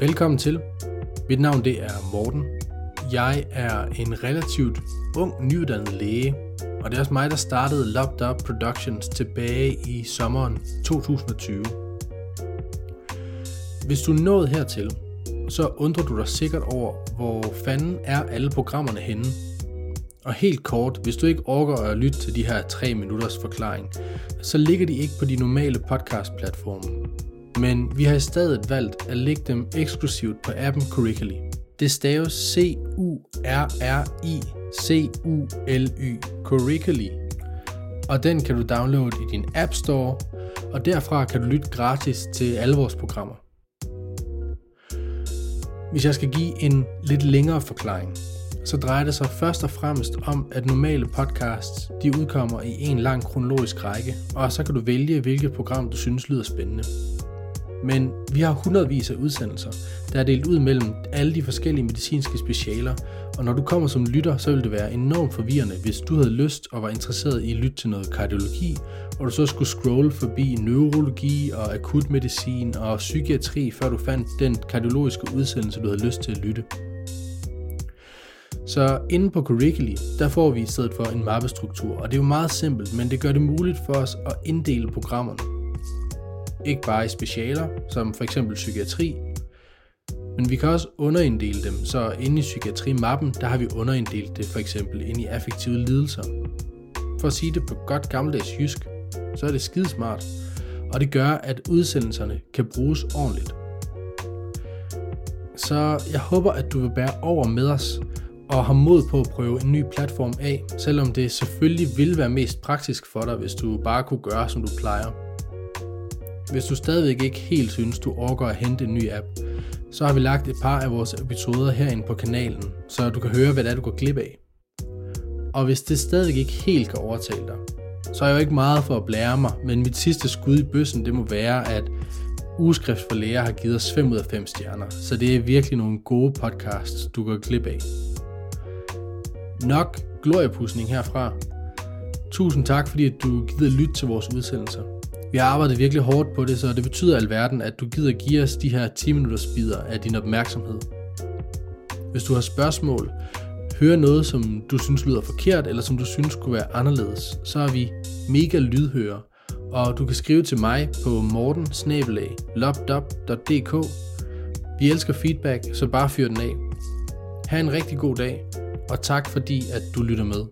Velkommen til. Mit navn det er Morten. Jeg er en relativt ung, nyuddannet læge, og det er også mig, der startede Locked Up Productions tilbage i sommeren 2020. Hvis du er nået hertil, så undrer du dig sikkert over, hvor fanden er alle programmerne henne. Og helt kort, hvis du ikke orker at lytte til de her 3 minutters forklaring, så ligger de ikke på de normale podcast-platforme. Men vi har i stedet valgt at lægge dem eksklusivt på appen Curriculi. Det staves C-U-R-R-I-C-U-L-Y, Curriculi. Og den kan du downloade i din App Store, og derfra kan du lytte gratis til alle vores programmer. Hvis jeg skal give en lidt længere forklaring, så drejer det sig først og fremmest om, at normale podcasts de udkommer i en lang kronologisk række, og så kan du vælge, hvilket program du synes lyder spændende. Men vi har hundredvis af udsendelser, der er delt ud mellem alle de forskellige medicinske specialer, og når du kommer som lytter, så vil det være enormt forvirrende, hvis du havde lyst og var interesseret i at lytte til noget kardiologi, og du så skulle scrolle forbi neurologi og akutmedicin og psykiatri, før du fandt den kardiologiske udsendelse, du havde lyst til at lytte. Så inde på Curriculi, der får vi i stedet for en mappestruktur, og det er jo meget simpelt, men det gør det muligt for os at inddele programmerne. Ikke bare i specialer, som for eksempel psykiatri, men vi kan også underinddele dem, så inde i psykiatri-mappen, der har vi underinddelt det for eksempel ind i affektive lidelser. For at sige det på godt gammeldags jysk, så er det skidesmart, og det gør, at udsendelserne kan bruges ordentligt. Så jeg håber, at du vil bære over med os og har mod på at prøve en ny platform af, selvom det selvfølgelig vil være mest praktisk for dig, hvis du bare kunne gøre, som du plejer. Hvis du stadigvæk ikke helt synes, du overgår at hente en ny app, så har vi lagt et par af vores episoder herinde på kanalen, så du kan høre, hvad det er, du går glip af. Og hvis det stadigvæk ikke helt kan overtale dig, så er jeg jo ikke meget for at blære mig, men mit sidste skud i bøssen, det må være, at Ugeskrift for Læger har givet os 5 ud af 5 stjerner, så det er virkelig nogle gode podcasts, du går glip af. Nok gloriepudsning herfra. Tusind tak, fordi du gider lytte til vores udsendelser. Vi har arbejdet virkelig hårdt på det, så det betyder alverden, at du gider give os de her 10 minutters bidder af din opmærksomhed. Hvis du har spørgsmål, hører noget, som du synes lyder forkert, eller som du synes kunne være anderledes, så er vi mega lydhøre, og du kan skrive til mig på morten Vi elsker feedback, så bare fyr den af. Ha' en rigtig god dag, og tak fordi, at du lytter med.